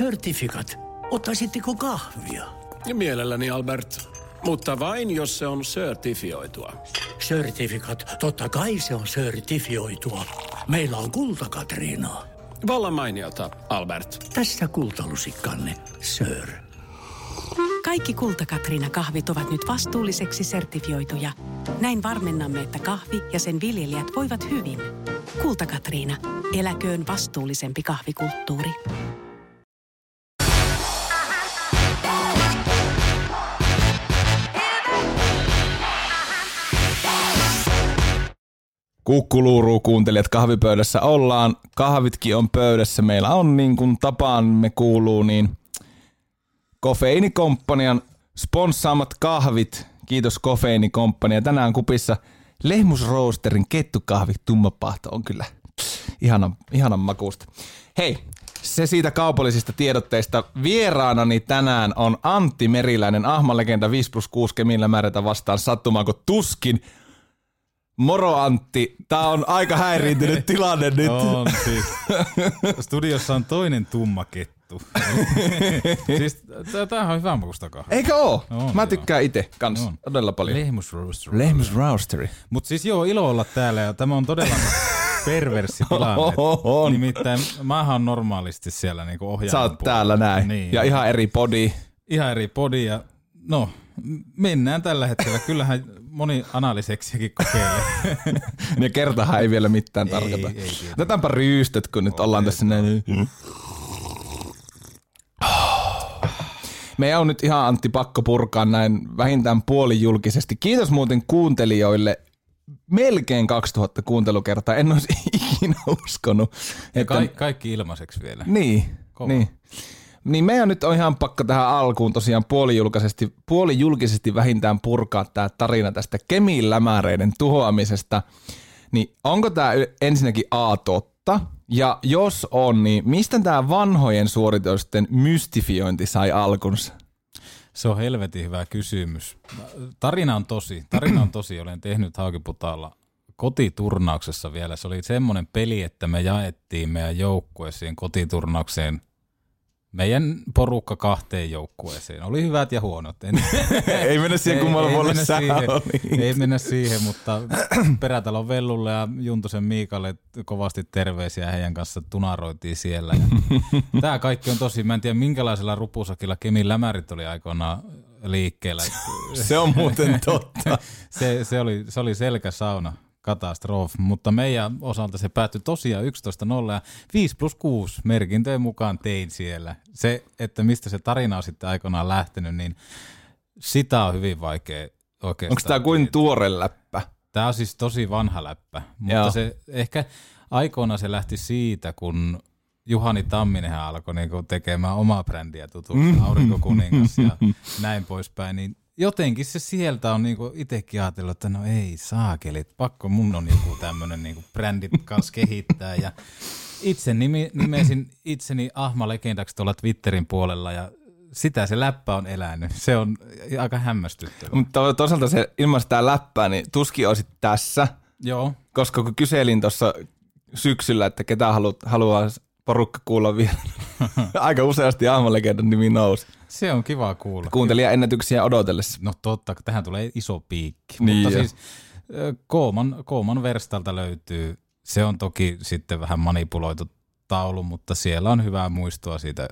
Certificate. Ottaisitteko kahvia? Ja mielelläni, Albert. Mutta vain, jos se on sertifioitua. Certificate. Totta kai se on sertifioitua. Meillä on kulta, Katriina. Vallan mainiota, Albert. Tässä kultalusikkanne, sir. Kaikki Kulta-Katriina kahvit ovat nyt vastuulliseksi sertifioituja. Näin varmennamme, että kahvi ja sen viljelijät voivat hyvin. Kulta-Katriina. Eläköön vastuullisempi kahvikulttuuri. Kukkuluuru kuuntelijat kahvipöydässä ollaan. Kahvitkin on pöydässä. Meillä on niin kuin tapaan me kuuluu, niin Kofeiinikomppanian sponssaamat kahvit. Kiitos Kofeiinikompania. Tänään kupissa Lehmusroosterin kettukahvi tummapahto on kyllä ihanan, ihanan makuusta. Hei, se siitä kaupallisista tiedotteista. Vieraanani tänään on Antti Meriläinen, Ahmalegenda 5 plus 6 Kemillä määrätä vastaan sattumaanko tuskin. Moro Antti, tää on aika häiriintynyt tilanne nyt. On siis. Studiossa on toinen tumma kettu. siis tämähän on hyvä makusta kahvi. Eikö oo? On, Mä tykkään itse kanssa On. todella paljon. Lehmusroaster. Lehmusroasteri. Mutta siis joo, ilo olla täällä ja tämä on todella perversi tilanne. On. Nimittäin mä oon normaalisti siellä niinku ohjaajan Sä oot puolella. täällä näin. Niin. Ja ihan eri podi. ihan eri podi ja no, mennään tällä hetkellä. Kyllähän moni analiseksiäkin kokeilee. Ja kertahan ei vielä mitään Ei, tarkoita. ei. Otetaanpa ryystöt, kun nyt ollaan tässä näin. Meidän on nyt ihan Antti pakko purkaa näin vähintään puolijulkisesti. Kiitos muuten kuuntelijoille. Melkein 2000 kuuntelukertaa. En olisi ikinä uskonut. Että, ka- kaikki ilmaiseksi vielä. niin, Kova. niin. Niin meidän nyt on ihan pakko tähän alkuun tosiaan puolijulkisesti, puolijulkisesti vähintään purkaa tämä tarina tästä kemilämäreiden tuhoamisesta. Niin onko tämä ensinnäkin A totta? Ja jos on, niin mistä tämä vanhojen suoritusten mystifiointi sai alkunsa? Se on helvetin hyvä kysymys. Tarina on tosi. Tarina on tosi. Olen tehnyt Haukiputaalla kotiturnauksessa vielä. Se oli semmoinen peli, että me jaettiin meidän joukkueeseen kotiturnaukseen meidän porukka kahteen joukkueeseen. Oli hyvät ja huonot. En, ei mennä siihen kummalla puolella mennä sä siihen, olit. ei mennä siihen, mutta Perätalon Vellulle ja Juntusen Miikalle kovasti terveisiä heidän kanssa tunaroitiin siellä. Ja tämä kaikki on tosi, mä en tiedä minkälaisella rupusakilla Kemin lämärit oli aikoinaan liikkeellä. Se on muuten totta. se, se, oli, se oli selkäsauna katastrofi, mutta meidän osalta se päättyi tosiaan 11.0 ja 5 plus 6 merkintöjen mukaan tein siellä. Se, että mistä se tarina on sitten aikoinaan lähtenyt, niin sitä on hyvin vaikea oikeastaan. Onko tämä kuin tuore läppä? Tämä on siis tosi vanha läppä, mutta Joo. se ehkä aikoina se lähti siitä, kun Juhani Tamminenhan alkoi niinku tekemään omaa brändiä tutuksi, Mm. Aurinkokuningas ja näin poispäin, niin jotenkin se sieltä on niinku itsekin ajatellut, että no ei saakelit, pakko mun on joku tämmöinen niinku brändi kanssa kehittää ja itse nimi, nimesin itseni Ahma Legendaksi tuolla Twitterin puolella ja sitä se läppä on elänyt. Se on aika hämmästyttävää. Mutta toisaalta se ilman sitä läppää, niin tuskin olisit tässä, Joo, koska kun kyselin tuossa syksyllä, että ketä haluat, haluaa porukka kuulla vielä, aika useasti Ahmalegendan nimi nousi. se on kiva kuulla. Kuuntelijaennätyksiä odotellessa. No totta, tähän tulee iso piikki. Niin Mutta jo. siis Kooman, Kooman verstalta löytyy, se on toki sitten vähän manipuloitu taulu, mutta siellä on hyvää muistoa siitä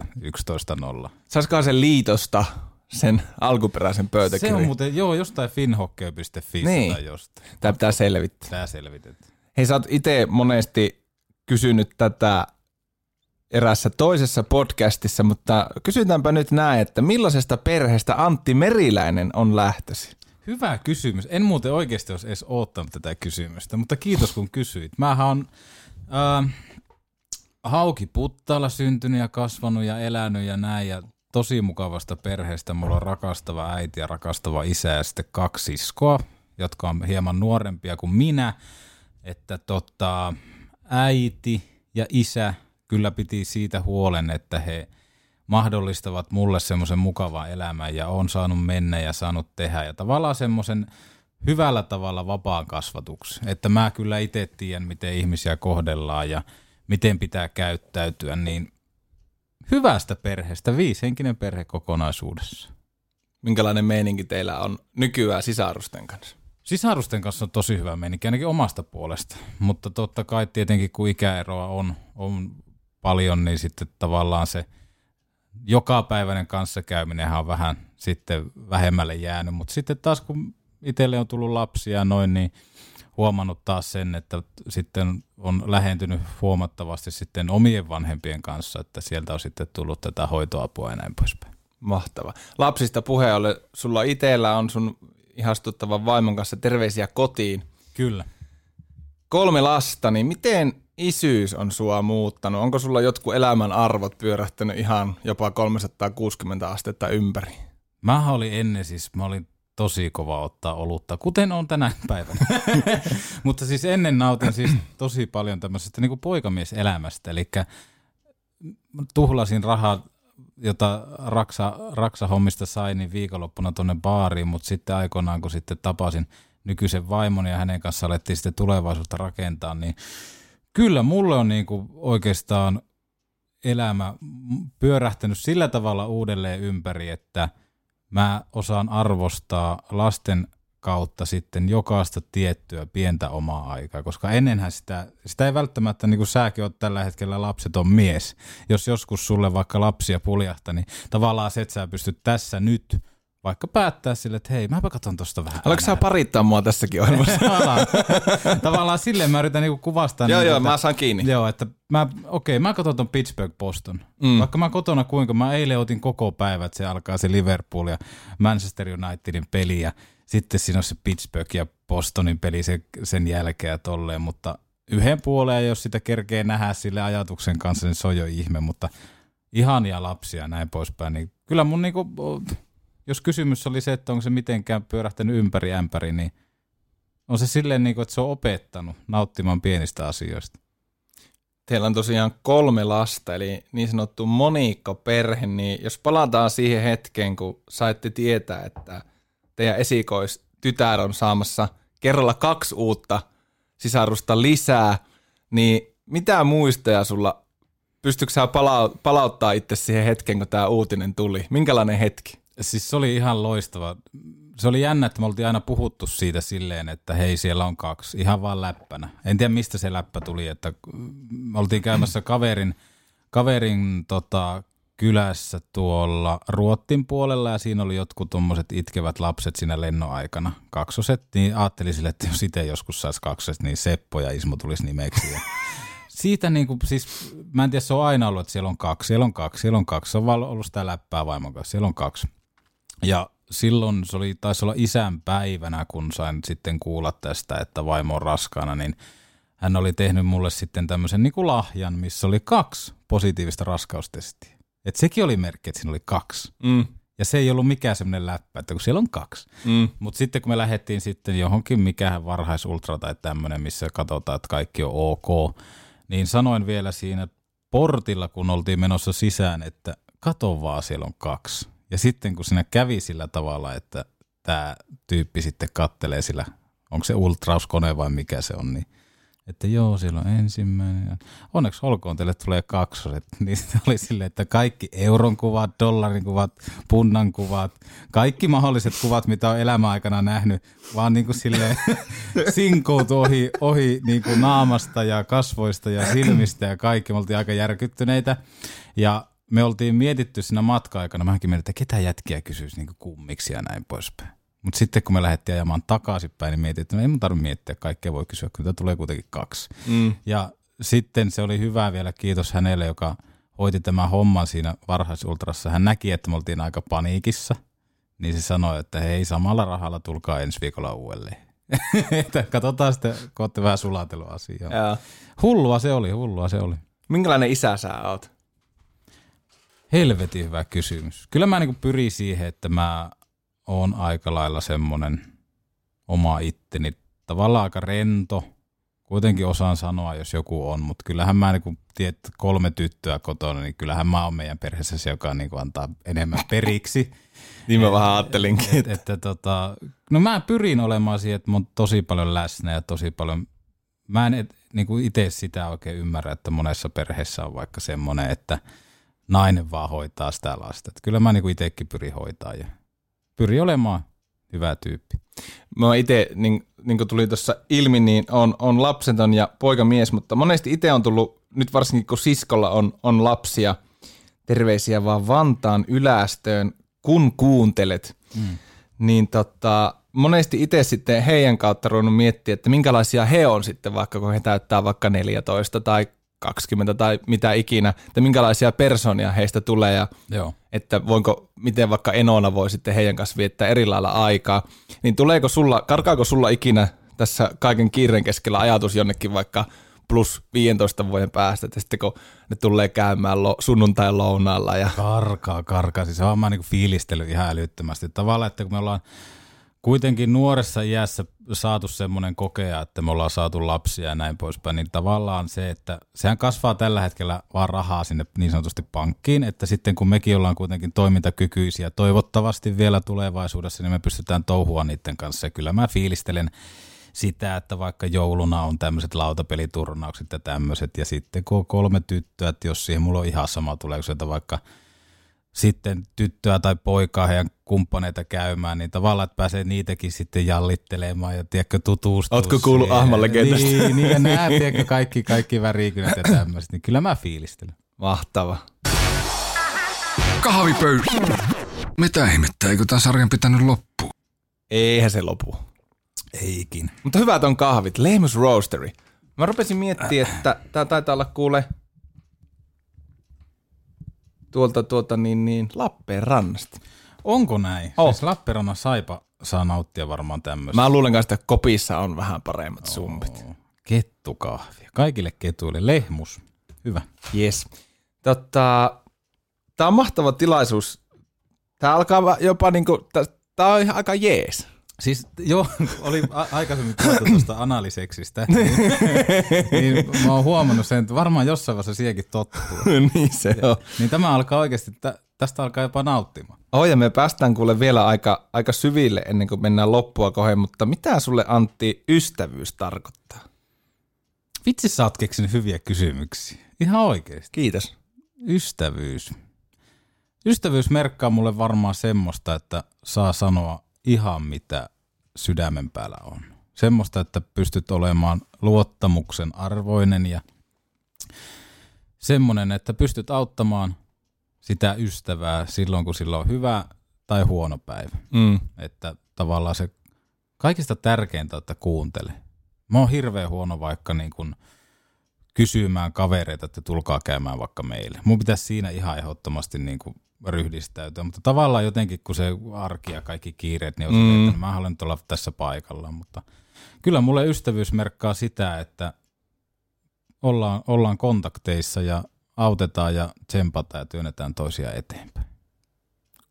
11.0. Saisikohan sen liitosta sen alkuperäisen Se pöytäkirjan? on muuten, joo, jostain finhockey.fi Niin. tai jostain. Tämä pitää selvittää. Tää selvitetään. Hei, sä oot itse monesti kysynyt tätä erässä toisessa podcastissa, mutta kysytäänpä nyt näin, että millaisesta perheestä Antti Meriläinen on lähtösi? Hyvä kysymys. En muuten oikeasti olisi edes oottanut tätä kysymystä, mutta kiitos kun kysyit. Mähän on äh, Hauki Puttaalla syntynyt ja kasvanut ja elänyt ja näin ja tosi mukavasta perheestä. Mulla on rakastava äiti ja rakastava isä ja sitten kaksi siskoa, jotka on hieman nuorempia kuin minä. Että tota, äiti ja isä kyllä piti siitä huolen, että he mahdollistavat mulle semmoisen mukavan elämän ja on saanut mennä ja saanut tehdä ja tavallaan semmoisen hyvällä tavalla vapaan kasvatuksen. Että mä kyllä itse tiedän, miten ihmisiä kohdellaan ja miten pitää käyttäytyä, niin hyvästä perheestä, viishenkinen perhe kokonaisuudessa. Minkälainen meininki teillä on nykyään sisarusten kanssa? Sisarusten kanssa on tosi hyvä meininki, ainakin omasta puolesta. Mutta totta kai tietenkin kun ikäeroa on, on paljon, niin sitten tavallaan se jokapäiväinen kanssakäyminen on vähän sitten vähemmälle jäänyt. Mutta sitten taas kun itselle on tullut lapsia noin, niin huomannut taas sen, että sitten on lähentynyt huomattavasti sitten omien vanhempien kanssa, että sieltä on sitten tullut tätä hoitoapua ja näin poispäin. Mahtava. Lapsista puheen ollen, sulla itsellä on sun ihastuttavan vaimon kanssa terveisiä kotiin. Kyllä. Kolme lasta, niin miten isyys on sua muuttanut? Onko sulla jotkut elämän arvot pyörähtänyt ihan jopa 360 astetta ympäri? Mä olin ennen siis, mä olin tosi kova ottaa olutta, kuten on tänä päivänä. Mutta siis ennen nautin siis tosi paljon tämmöisestä niin kuin poikamieselämästä, eli tuhlasin rahaa, jota Raksa, Raksa-hommista sai, niin viikonloppuna tuonne baariin, mutta sitten aikoinaan, kun sitten tapasin nykyisen vaimon ja hänen kanssa alettiin sitten tulevaisuutta rakentaa, niin kyllä mulle on niin kuin oikeastaan elämä pyörähtänyt sillä tavalla uudelleen ympäri, että – mä osaan arvostaa lasten kautta sitten jokaista tiettyä pientä omaa aikaa, koska ennenhän sitä, sitä ei välttämättä, niin kuin säkin oot tällä hetkellä lapseton mies, jos joskus sulle vaikka lapsia puljahtaa, niin tavallaan se, että sä pystyt tässä nyt vaikka päättää sille, että hei, mäpä katson tosta vähän. Oletko sä parittaa mua tässäkin ohjelmassa? tavallaan, silleen mä yritän niinku kuvastaa. joo, niin, joo, että, mä saan kiinni. Joo, että mä, okei, okay, mä katson ton Pittsburgh Boston. Mm. Vaikka mä kotona kuinka, mä eilen otin koko päivä, että se alkaa se Liverpool ja Manchester Unitedin peli ja sitten siinä on se Pittsburgh ja Bostonin peli sen, sen jälkeen ja tolleen, mutta yhden puoleen, jos sitä kerkee nähdä sille ajatuksen kanssa, niin se on jo ihme, mutta ihania lapsia ja näin poispäin, niin kyllä mun niinku, jos kysymys oli se, että onko se mitenkään pyörähtänyt ympäri ämpäri, niin on se silleen, niin kuin, että se on opettanut nauttimaan pienistä asioista. Teillä on tosiaan kolme lasta, eli niin sanottu monikko-perhe, niin jos palataan siihen hetkeen, kun saitte tietää, että teidän esikoistytär on saamassa kerralla kaksi uutta sisarusta lisää, niin mitä muistoja sulla, pystytkö sä palauttaa itse siihen hetkeen, kun tämä uutinen tuli? Minkälainen hetki? Siis se oli ihan loistava. Se oli jännä, että me oltiin aina puhuttu siitä silleen, että hei siellä on kaksi, ihan vaan läppänä. En tiedä mistä se läppä tuli, että me oltiin käymässä kaverin, kaverin tota, kylässä tuolla Ruottin puolella ja siinä oli jotkut tuommoiset itkevät lapset siinä lennon aikana, kaksoset, niin ajattelin sille, että jos itse joskus saisi kaksoset, niin Seppo ja Ismo tulisi nimeksi. Ja siitä niin kuin, siis, mä en tiedä, se on aina ollut, että siellä on kaksi, siellä on kaksi, siellä on kaksi. Se on vaan ollut sitä läppää vaimon kanssa, siellä on kaksi. Ja silloin se oli, taisi olla isän päivänä, kun sain sitten kuulla tästä, että vaimo on raskaana, niin hän oli tehnyt mulle sitten tämmöisen niin kuin lahjan, missä oli kaksi positiivista raskaustestiä. Et sekin oli merkki, että siinä oli kaksi. Mm. Ja se ei ollut mikään semmoinen läppä, että kun siellä on kaksi. Mm. Mutta sitten kun me lähdettiin sitten johonkin mikään varhaisultra tai tämmöinen, missä katsotaan, että kaikki on ok, niin sanoin vielä siinä portilla, kun oltiin menossa sisään, että kato vaan, siellä on kaksi. Ja sitten kun sinä kävi sillä tavalla, että tämä tyyppi sitten kattelee sillä, onko se ultrauskone vai mikä se on, niin että joo, siellä on ensimmäinen. Onneksi olkoon, teille tulee kaksoset. Niin sitten oli silleen, että kaikki euron kuvat, dollarin kuvat, punnan kuvat, kaikki mahdolliset kuvat, mitä on elämän aikana nähnyt, vaan niin kuin silleen sinkoutu ohi, ohi niin kuin naamasta ja kasvoista ja silmistä ja kaikki. Me oltiin aika järkyttyneitä. Ja me oltiin mietitty siinä matka-aikana, mäkin mietin, että ketä jätkiä kysyisi niin kummiksi ja näin poispäin. Mutta sitten kun me lähdettiin ajamaan takaisinpäin, niin mietin, että ei mun tarvitse miettiä, kaikkea voi kysyä, kyllä tulee kuitenkin kaksi. Mm. Ja sitten se oli hyvä vielä, kiitos hänelle, joka hoiti tämän homman siinä varhaisultrassa. Hän näki, että me oltiin aika paniikissa, niin se sanoi, että hei, samalla rahalla tulkaa ensi viikolla uudelleen. että katsotaan sitten, kun olette vähän sulatellut asiaa. Hullua se oli, hullua se oli. Minkälainen isä sä oot? Helvetin hyvä kysymys. Kyllä mä niin pyrin siihen, että mä oon aika lailla semmonen oma itteni. Tavallaan aika rento. Kuitenkin osaan sanoa, jos joku on, mutta kyllähän mä niin tiedät, kolme tyttöä kotona, niin kyllähän mä oon meidän perheessä se, joka niin antaa enemmän periksi. niin mä vähän ajattelinkin. Että, että, tota, no mä pyrin olemaan siihen, että mä oon tosi paljon läsnä ja tosi paljon, mä en niin itse sitä oikein ymmärrä, että monessa perheessä on vaikka semmoinen, että – nainen vaan hoitaa sitä lasta. Et kyllä mä niinku itsekin pyrin hoitaa ja pyrin olemaan hyvä tyyppi. Mä itse, niin, niin kuin tuli tuossa ilmi, niin on, on lapseton ja poikamies, mutta monesti itse on tullut, nyt varsinkin kun siskolla on, on lapsia, terveisiä vaan Vantaan ylästöön, kun kuuntelet, mm. niin tota, monesti itse sitten heidän kautta ruvennut miettiä, että minkälaisia he on sitten vaikka, kun he täyttää vaikka 14 tai 20 tai mitä ikinä, että minkälaisia personia heistä tulee ja Joo. että voinko, miten vaikka Enona voi sitten heidän kanssa viettää eri lailla aikaa, niin tuleeko sulla, karkaako sulla ikinä tässä kaiken kiireen keskellä ajatus jonnekin vaikka plus 15 vuoden päästä, että sitten kun ne tulee käymään lo, sunnuntai lounaalla ja Karkaa, karkaa. Siis on mä niinku fiilistellyt ihan älyttömästi. Tavallaan, että kun me ollaan kuitenkin nuoressa iässä saatu semmoinen kokea, että me ollaan saatu lapsia ja näin poispäin, niin tavallaan se, että sehän kasvaa tällä hetkellä vaan rahaa sinne niin sanotusti pankkiin, että sitten kun mekin ollaan kuitenkin toimintakykyisiä toivottavasti vielä tulevaisuudessa, niin me pystytään touhua niiden kanssa. Ja kyllä mä fiilistelen sitä, että vaikka jouluna on tämmöiset lautapeliturnaukset ja tämmöiset, ja sitten kun on kolme tyttöä, että jos siihen mulla on ihan sama, tuleeko sieltä vaikka sitten tyttöä tai poikaa heidän kumppaneita käymään, niin tavallaan, että pääsee niitäkin sitten jallittelemaan ja tiedätkö, tutustuu Ootko kuullut. Ahman-legendasta? Niin, niin ja nää, tiedätkö, kaikki, kaikki värikynät ja tämmöiset, niin kyllä mä fiilistelen. mahtava. Kahvipöy... Mitä ihmettä, eikö tämän sarjan pitänyt loppua? Eihän se lopu. Eikin. Mutta hyvät on kahvit, Lehmus Roastery. Mä rupesin miettimään, että tää taitaa olla kuule tuolta tuota niin, niin Lappeenrannasta. Onko näin? Oh. Oh. Siis Lappeenrannan saipa saa nauttia varmaan tämmöistä. Mä luulen kanssa, että kopissa on vähän paremmat sumpit. Kettukahvia. Kaikille ketuille. Lehmus. Hyvä. Yes. Totta, tää on mahtava tilaisuus. Tää alkaa jopa niinku, tää, tää on ihan aika jees. Siis joo, oli a- aikaisemmin puhuttu tuosta analiseksistä, niin, niin mä oon huomannut sen, että varmaan jossain vaiheessa siihenkin tottuu. niin se on. Niin tämä alkaa oikeasti, tä- tästä alkaa jopa nauttimaan. Oh, ja me päästään kuule vielä aika, aika syville ennen kuin mennään loppua kohden, mutta mitä sulle Antti ystävyys tarkoittaa? Vitsi sä oot keksinyt hyviä kysymyksiä. Ihan oikeasti. Kiitos. Ystävyys. Ystävyys merkkaa mulle varmaan semmoista, että saa sanoa ihan mitä sydämen päällä on. Semmoista, että pystyt olemaan luottamuksen arvoinen ja semmoinen, että pystyt auttamaan sitä ystävää silloin, kun sillä on hyvä tai huono päivä. Mm. Että tavallaan se kaikista tärkeintä, että kuuntele. Mä oon hirveän huono vaikka niin kun kysymään kavereita, että tulkaa käymään vaikka meille. Mun pitäisi siinä ihan ehdottomasti niin kuin ryhdistäytyä, mutta tavallaan jotenkin kun se arki ja kaikki kiireet, niin on mm. että mä haluan nyt olla tässä paikalla, mutta kyllä mulle ystävyys merkkaa sitä, että ollaan, ollaan kontakteissa ja autetaan ja tsempataan ja työnnetään toisia eteenpäin.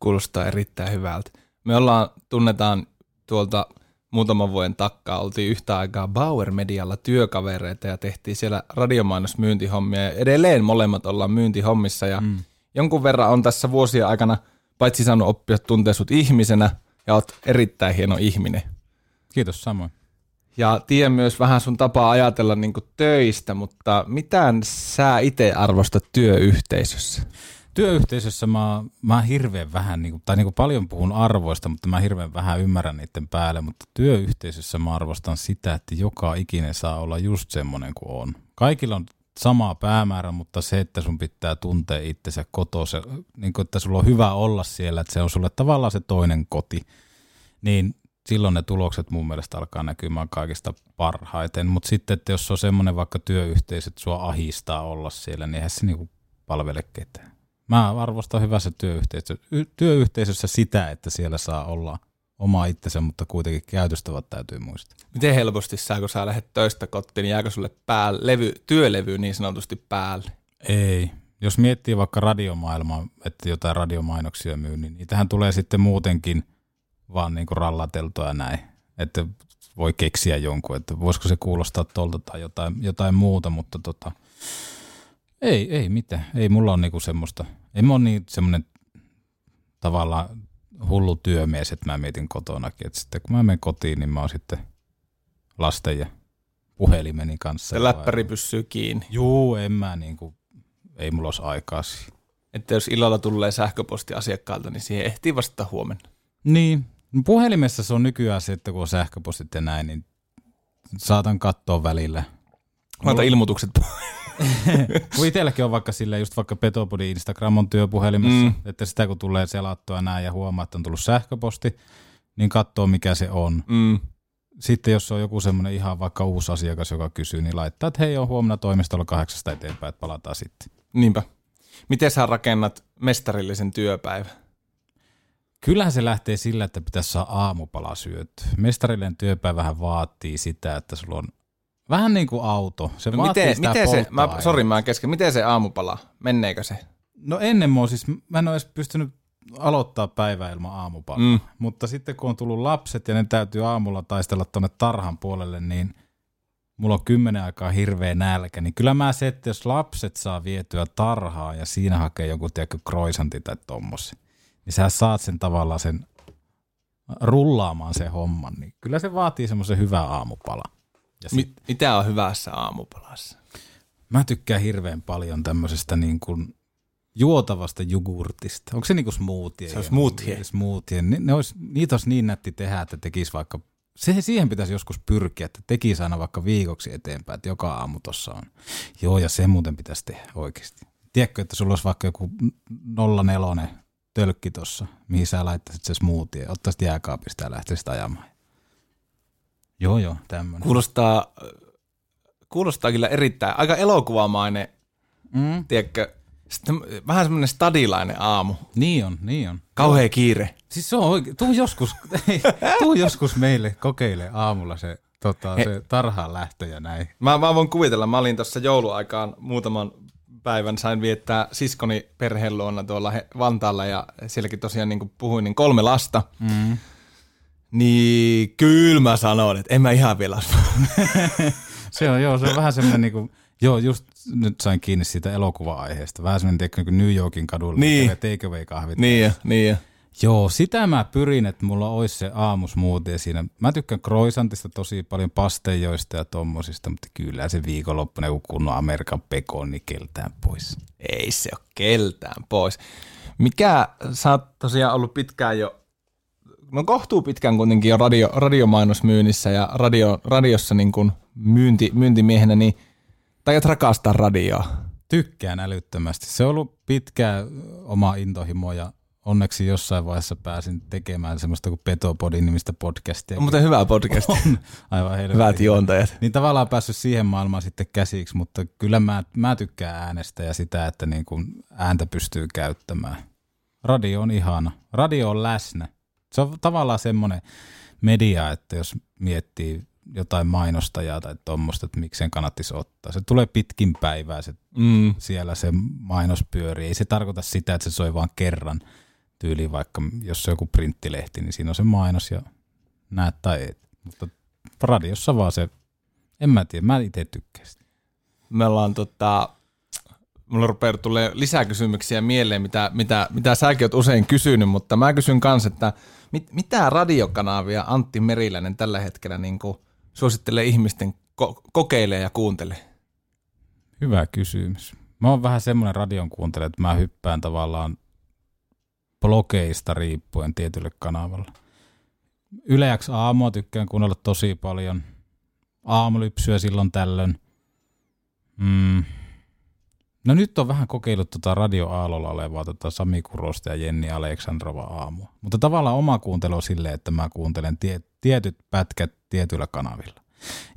Kuulostaa erittäin hyvältä. Me ollaan, tunnetaan tuolta muutaman vuoden takkaa, oltiin yhtä aikaa Bauer Medialla työkavereita ja tehtiin siellä radiomainosmyyntihommia ja edelleen molemmat ollaan myyntihommissa ja mm. Jonkun verran on tässä vuosien aikana paitsi saanut oppia tuntea sut ihmisenä ja oot erittäin hieno ihminen. Kiitos samoin. Ja tiedän myös vähän sun tapaa ajatella niin töistä, mutta mitään sä itse arvostat työyhteisössä? Työyhteisössä mä, mä hirveän vähän, niin kuin, tai niin kuin paljon puhun arvoista, mutta mä hirveän vähän ymmärrän niiden päälle, mutta työyhteisössä mä arvostan sitä, että joka ikinen saa olla just semmoinen kuin on. Kaikilla on sama päämäärä, mutta se, että sun pitää tuntea itsensä kotoa, niin kuin, että sulla on hyvä olla siellä, että se on sulle tavallaan se toinen koti, niin silloin ne tulokset mun mielestä alkaa näkymään kaikista parhaiten. Mutta sitten, että jos on semmoinen vaikka työyhteisö, että sua ahistaa olla siellä, niin eihän se niinku palvele ketään. Mä arvostan hyvässä työyhteisössä, työyhteisössä sitä, että siellä saa olla oma itsensä, mutta kuitenkin käytöstävät täytyy muistaa. Miten helposti sä, kun sä lähdet töistä kotiin, niin jääkö sulle pää, levy, työlevy niin sanotusti päälle? Ei. Jos miettii vaikka radiomaailmaa, että jotain radiomainoksia myy, niin niitähän tulee sitten muutenkin vaan niin kuin rallateltua ja näin. Että voi keksiä jonkun, että voisiko se kuulostaa tuolta tai jotain, jotain muuta, mutta tota, ei, ei mitään. Ei mulla ole niinku semmoista, ei mä ole niin semmoinen tavallaan hullu työmies, että mä mietin kotonakin. Että sitten kun mä menen kotiin, niin mä oon sitten lasten ja puhelimeni kanssa. Se läppäri pysyy kiinni. Juu, en mä niinku, ei mulla olisi aikaa siihen. Että jos illalla tulee sähköposti asiakkaalta, niin siihen ehtii vastata huomenna. Niin. Puhelimessa se on nykyään se, että kun on sähköpostit ja näin, niin saatan katsoa välillä. Otan ilmoitukset kun itselläkin on vaikka silleen, just vaikka Petopodi Instagram on työpuhelimessa, mm. että sitä kun tulee selattua näin ja huomaa, että on tullut sähköposti, niin katsoo mikä se on. Mm. Sitten jos on joku semmoinen ihan vaikka uusi asiakas, joka kysyy, niin laittaa, että hei on huomenna toimistolla kahdeksasta eteenpäin, että palataan sitten. Niinpä. Miten sä rakennat mestarillisen työpäivän? Kyllähän se lähtee sillä, että pitäisi saada aamupala syötyä. Mestarillinen työpäivähän vaatii sitä, että sulla on vähän niin kuin auto. Se no miten, sitä miten se, mä, sori mä kesken, miten se aamupala, menneekö se? No ennen oon siis, mä en ole edes pystynyt aloittaa päivää ilman aamupalaa. Mm. Mutta sitten kun on tullut lapset ja ne täytyy aamulla taistella tuonne tarhan puolelle, niin mulla on kymmenen aikaa hirveä nälkä, niin kyllä mä se, että jos lapset saa vietyä tarhaa ja siinä hakee joku, tiedätkö, kroisanti tai tommosen, niin sä saat sen tavallaan sen rullaamaan sen homman, niin kyllä se vaatii semmoisen hyvän aamupala. Ja sit, Mi- mitä on hyvässä aamupalassa? mä tykkään hirveän paljon tämmöisestä niin kuin juotavasta jogurtista. Onko se niin kuin smoothie? Se on smoothie. smoothie. Ne, ne olisi, niitä olisi niin nätti tehdä, että tekisi vaikka, se, siihen pitäisi joskus pyrkiä, että tekisi aina vaikka viikoksi eteenpäin, että joka aamu tuossa on. Joo, ja se muuten pitäisi tehdä oikeasti. Tiedätkö, että sulla olisi vaikka joku 04 tölkki tuossa, mihin sä laittaisit se smoothie, ottaisit jääkaapista ja lähtisit ajamaan. Joo, joo, tämmöinen. Kuulostaa, kuulostaa kyllä erittäin, aika elokuvamainen, Mm. tiedätkö, sitten vähän semmoinen stadilainen aamu. Niin on, niin on. Kauhea kiire. Siis se on oikein. Tuu joskus, tuu joskus meille kokeile aamulla se, tota, se tarhaan lähtö ja näin. Mä, mä voin kuvitella, mä olin tuossa jouluaikaan muutaman päivän, sain viettää siskoni perheen luona tuolla he- Vantaalla ja sielläkin tosiaan niin kuin puhuin, niin kolme lasta. Mm. Niin kyllä mä sanon, että en mä ihan vielä Se on, joo, se on vähän semmoinen niinku, joo, just nyt sain kiinni siitä elokuva-aiheesta. Vähän semmoinen, tiedätkö, niin New Yorkin kadulla, Niin. niin. takeaway-kahvit. Niin ja, niin ja. Joo, sitä mä pyrin, että mulla olisi se aamusmoothie siinä. Mä tykkään croissantista tosi paljon, pasteijoista ja tommosista, mutta kyllä se viikonloppuna joku kunnon Amerikan pekon, niin keltään pois. Ei se ole keltään pois. Mikä, sä oot tosiaan ollut pitkään jo, no kohtuu pitkään kuitenkin jo radio, radiomainosmyynnissä ja radio, radiossa niin kuin myynti, myyntimiehenä, niin tajat rakastaa radioa. Tykkään älyttömästi. Se on ollut pitkää oma intohimo ja onneksi jossain vaiheessa pääsin tekemään semmoista kuin Petopodin nimistä podcastia. On muuten hyvä podcast. on aivan helvetin. Hyvät juontajat. Niin tavallaan päässyt siihen maailmaan sitten käsiksi, mutta kyllä mä, mä tykkään äänestä ja sitä, että niin kuin ääntä pystyy käyttämään. Radio on ihana. Radio on läsnä. Se on tavallaan semmoinen media, että jos miettii jotain mainostajaa tai tuommoista, että miksi sen kannattisi ottaa. Se tulee pitkin päivää, se, Mm. siellä se mainos pyörii. Ei se tarkoita sitä, että se soi vaan kerran tyyliin, vaikka jos se on joku printtilehti, niin siinä on se mainos ja näet tai et. Mutta radiossa vaan se, en mä tiedä, mä itse tykkään sitä. Me ollaan tota, mulla rupeaa tulee lisää kysymyksiä mieleen, mitä, mitä, mitä säkin oot usein kysynyt, mutta mä kysyn kanssa, että mit, mitä radiokanavia Antti Meriläinen tällä hetkellä niin suosittelee ihmisten ko- kokeilee ja kuuntelee? Hyvä kysymys. Mä oon vähän semmoinen radion kuuntelija, että mä hyppään tavallaan blogeista riippuen tietylle kanavalle. Yleäks aamua tykkään kuunnella tosi paljon. Aamulypsyä silloin tällöin. Mm. No nyt on vähän kokeillut tota Radio Aallolla olevaa tota Sami Kurosta ja Jenni Aleksandrova aamua. Mutta tavallaan oma kuuntelu on silleen, että mä kuuntelen tie, tietyt pätkät tietyillä kanavilla.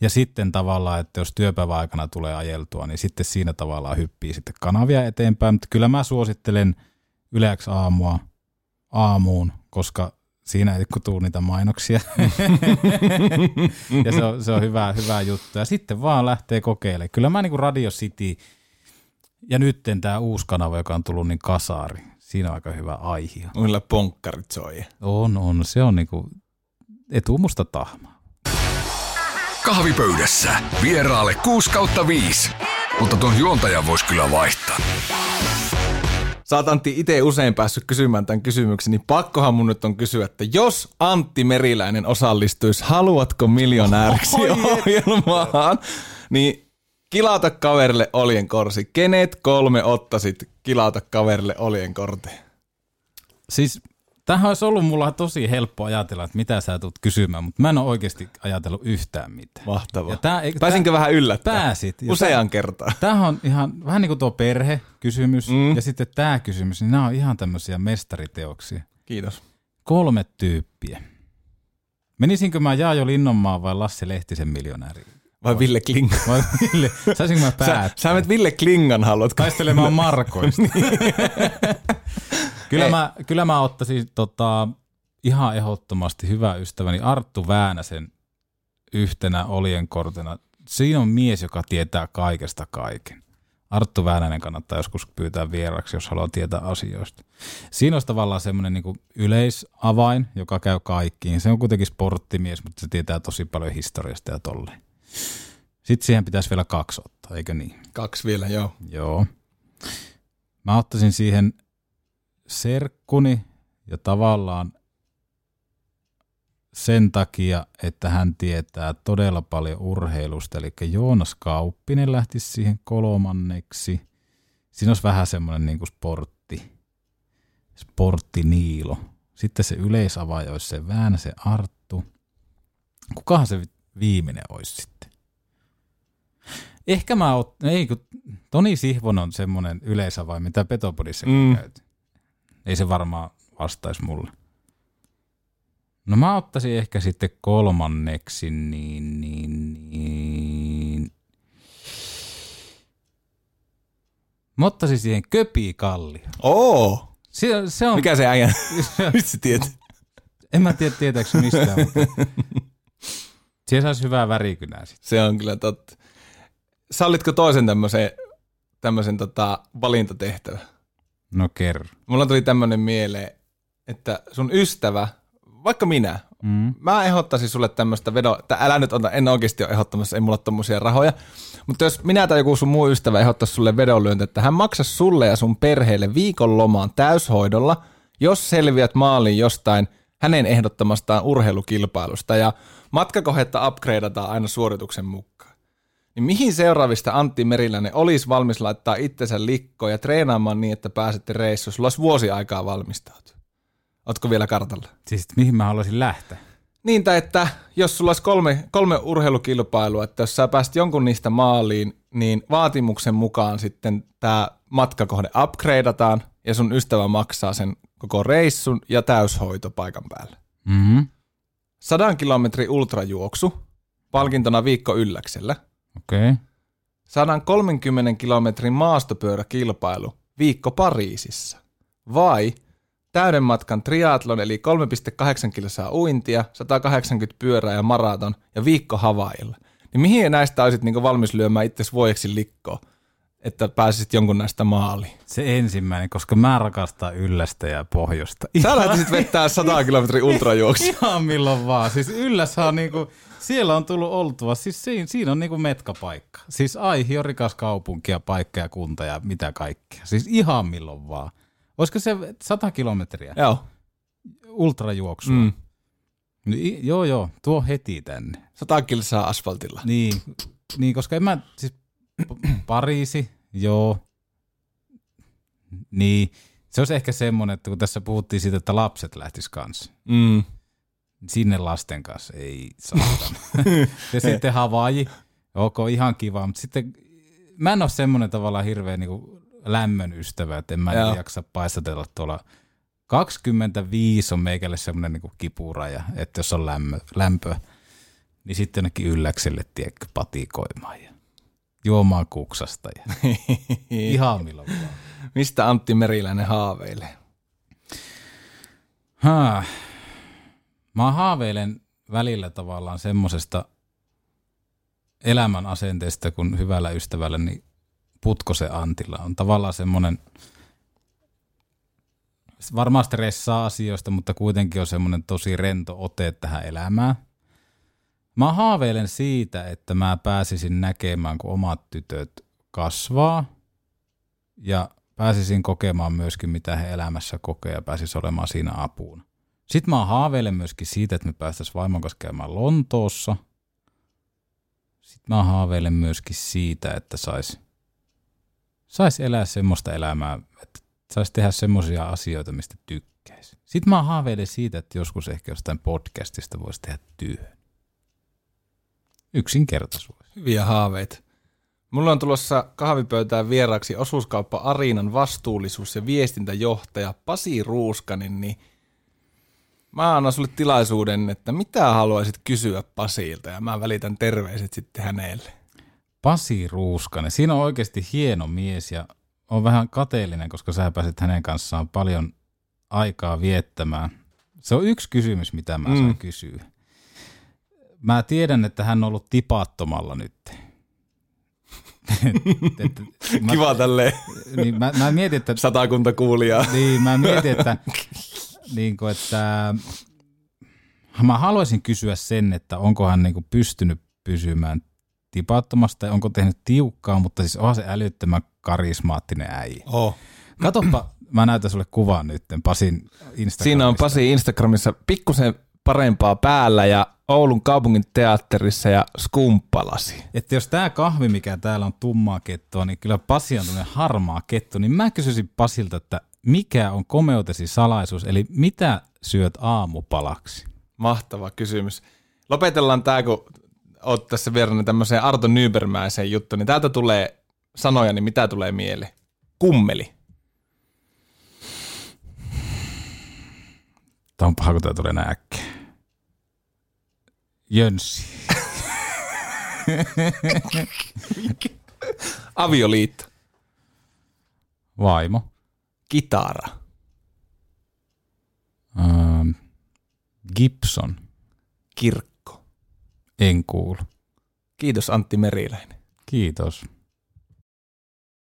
Ja sitten tavallaan, että jos työpäivän aikana tulee ajeltua, niin sitten siinä tavallaan hyppii sitten kanavia eteenpäin. Mutta kyllä mä suosittelen Yleäks aamua aamuun, koska siinä ei tuu niitä mainoksia. ja se on, se on hyvä, hyvä juttu. Ja sitten vaan lähtee kokeilemaan. Kyllä mä niin kuin Radio City ja nyt tämä uusi kanava, joka on tullut niin kasaari. Siinä on aika hyvä aihe. Muilla ponkkarit soi. On, on. Se on niinku etumusta tahmaa. Kahvipöydässä vieraalle 6 kautta 5. Mutta tuon juontajan voisi kyllä vaihtaa. Sä oot Antti itse usein päässyt kysymään tämän kysymyksen, niin pakkohan mun nyt on kysyä, että jos Antti Meriläinen osallistuisi Haluatko miljonääriksi ohjelmaan, niin Kilata kaverille oljen korsi. Kenet kolme ottasit kilata kaverille oljen korteen? Siis tämähän olisi ollut mulla tosi helppo ajatella, että mitä sä tulet kysymään, mutta mä en ole oikeasti ajatellut yhtään mitään. Mahtavaa. Ja tää, Pääsinkö tää- vähän yllättää? Pääsit. Ja Useaan kertaan. Tämähän on ihan vähän niin kuin tuo perhe-kysymys Mm. ja sitten tämä kysymys, niin nämä on ihan tämmöisiä mestariteoksia. Kiitos. Kolme tyyppiä. Menisinkö mä Jaajo Linnonmaa vai Lasse Lehtisen miljonääri? Vai Ville Klingan? Vai Ville, saisinko mä Sä, päättää? sä menet Ville Klingan, haluatko? Taistelemaan markoista. kyllä, Hei. mä, kyllä mä ottaisin tota, ihan ehdottomasti hyvä ystäväni Arttu Väänäsen yhtenä oljenkortena. Siinä on mies, joka tietää kaikesta kaiken. Arttu Väänänen kannattaa joskus pyytää vieraksi, jos haluaa tietää asioista. Siinä olisi tavallaan semmoinen niin yleisavain, joka käy kaikkiin. Se on kuitenkin sporttimies, mutta se tietää tosi paljon historiasta ja tolleen. Sitten siihen pitäisi vielä kaksi ottaa, eikö niin? Kaksi vielä, joo. Joo. Mä ottaisin siihen serkkuni ja tavallaan sen takia, että hän tietää todella paljon urheilusta. Eli Joonas Kauppinen lähtisi siihen kolmanneksi. Siinä olisi vähän semmoinen niin kuin sportti, sporttiniilo. Sitten se yleisavaaja olisi se Väänäsen Arttu. Kukahan se viimeinen olisi sitten? Ehkä mä ot... ei kun Toni Sihvon on semmoinen yleisavain, mitä Petopodissa Mm. käyty. Ei se varmaan vastaisi mulle. No mä ottaisin ehkä sitten kolmanneksi, niin, niin, niin. Mä ottaisin siihen köpikallio. Oo! Se, se on, Mikä se äijä? Se tietää. en mä tiedä tietääkö mistään, mutta siihen saisi hyvää värikynää sitten. Se on kyllä totta. Sallitko toisen tämmöisen, tämmöisen tota, valintatehtävän? No kerro. Mulla tuli tämmöinen mieleen, että sun ystävä, vaikka minä, Mm. mä ehdottaisin sulle tämmöistä vedo, että älä nyt ota, en oikeasti ole ehdottamassa, ei mulla ole tommosia rahoja, mutta jos minä tai joku sun muu ystävä ehdottaisi sulle vedonlyöntä, että hän maksaisi sulle ja sun perheelle viikon lomaan täyshoidolla, jos selviät maaliin jostain hänen ehdottamastaan urheilukilpailusta ja matkakohetta upgradeataan aina suorituksen mukaan. Niin mihin seuraavista Antti Meriläinen olisi valmis laittaa itsensä likkoon ja treenaamaan niin, että pääsette reissuun? Sulla olisi vuosi aikaa valmistautua. Ootko vielä kartalla? Siis mihin mä haluaisin lähteä? Niin, tai että jos sulla olisi kolme, kolme urheilukilpailua, että jos sä pääst jonkun niistä maaliin, niin vaatimuksen mukaan sitten tämä matkakohde upgradeataan ja sun ystävä maksaa sen koko reissun ja täyshoito paikan päälle. Mm-hmm. Sadan kilometrin ultrajuoksu, palkintona viikko ylläksellä. Okei. Okay. 130 kilometrin maastopyöräkilpailu, viikko Pariisissa. Vai täyden matkan triatlon eli 3,8 kilsaa uintia, 180 pyörää ja maraton ja viikko Havailla. Niin mihin näistä olisit niin valmis lyömään itse vuodeksi likkoon, että pääsisit jonkun näistä maaliin? Se ensimmäinen, koska mä rakastan yllästä ja pohjosta. Sä lähtisit vetää 100 kilometrin ultrajuoksu. Ihan milloin vaan. Siis yllässä on niinku, siellä on tullut oltua. Siis siinä, siinä on niinku metkapaikka. Siis Aihi on rikas kaupunki ja paikka ja kunta ja mitä kaikkea. Siis ihan milloin vaan. Olisiko se 100 kilometriä Joo. ultrajuoksua? Mm. No, joo, joo, tuo heti tänne. 100 kilsaa asfaltilla. Niin, niin koska en mä, siis Pariisi, joo. Niin, se olisi ehkä semmoinen, että kun tässä puhuttiin siitä, että lapset lähtis kanssa. Mm. Sinne lasten kanssa ei saatana. ja sitten Havaji, ok, ihan kiva, mutta sitten mä en ole semmoinen tavallaan hirveän niin lämmön ystävä, että en mä Joo. jaksa paistatella tuolla. 25 on meikälle semmoinen niin kipuraja, että jos on lämmö, lämpöä, niin sitten jonnekin ylläkselle, tiedätkö, patikoimaan ja juomaan kuksasta ja ihan milloin vaan. Mistä Antti Meriläinen haaveilee? Hää. Mä haaveilen välillä tavallaan semmosesta elämän asenteesta, kun hyvällä ystävällä, niin Putkosen Antilla on tavallaan semmoinen, varmaan stressaa asioista, mutta kuitenkin on semmoinen tosi rento ote tähän elämään. Mä haaveilen siitä, että mä pääsisin näkemään, kun omat tytöt kasvaa ja pääsisin kokemaan myöskin, mitä he elämässä kokee ja pääsis olemaan siinä apuun. Sitten mä haaveilen myöskin siitä, että me päästäisiin vaimon kanssa käymään Lontoossa. Sitten mä haaveilen myöskin siitä, että sais, sais elää semmoista elämää, että sais tehdä semmoisia asioita, mistä tykkäisi. Sitten mä haaveilen siitä, että joskus ehkä jostain podcastista voisi tehdä työn. Yksinkertaisuus. Hyviä haaveita. Mulla on tulossa kahvipöytään vieraaksi osuuskauppa Ariinan vastuullisuus- ja viestintäjohtaja Pasi Ruuskanen, niin mä annan sulle tilaisuuden, että mitä haluaisit kysyä Pasilta ja mä välitän terveiset sitten hänelle. Pasi Ruuskanen. Siinä on oikeasti hieno mies ja on vähän kateellinen, koska sä pääsit hänen kanssaan paljon aikaa viettämään. Se on yksi kysymys, mitä mä saan Mm. kysyä. Mä tiedän, että hän on ollut tipattomalla nyt. Et- et- mä- Kiva tälleen Niin mä, mä mietin, että satakunta kuulijaa. niin, mä mietin, että, niin kuin, että mä haluaisin kysyä sen, että onko hän niin kuin pystynyt pysymään tipattomasta ja onko tehnyt tiukkaa, mutta siis onhan se älyttömän karismaattinen äijä. Oh. Katoppa, mä näytän sulle kuvan nyt Pasin Instagramista. Siinä on Pasi Instagramissa pikkusen parempaa päällä ja Oulun kaupungin teatterissa ja skumppalasi. Että jos tämä kahvi, mikä täällä on tummaa kettua, niin kyllä Pasi on harmaa kettu, niin mä kysyisin Pasilta, että mikä on komeutesi salaisuus, eli mitä syöt aamupalaksi? Mahtava kysymys. Lopetellaan tämä, kun oot tässä vierannut tämmöiseen Arto Nybermäiseen juttuun, niin täältä tulee sanoja, niin mitä tulee mieleen? Kummeli. Tämä on paha, kun tämä tulee näin äkkiä. Jönssi. Avioliitto. Vaimo. Kitara. Ähm, Gibson. Kirkko. En kuulu. Kiitos Antti Meriläinen. Kiitos.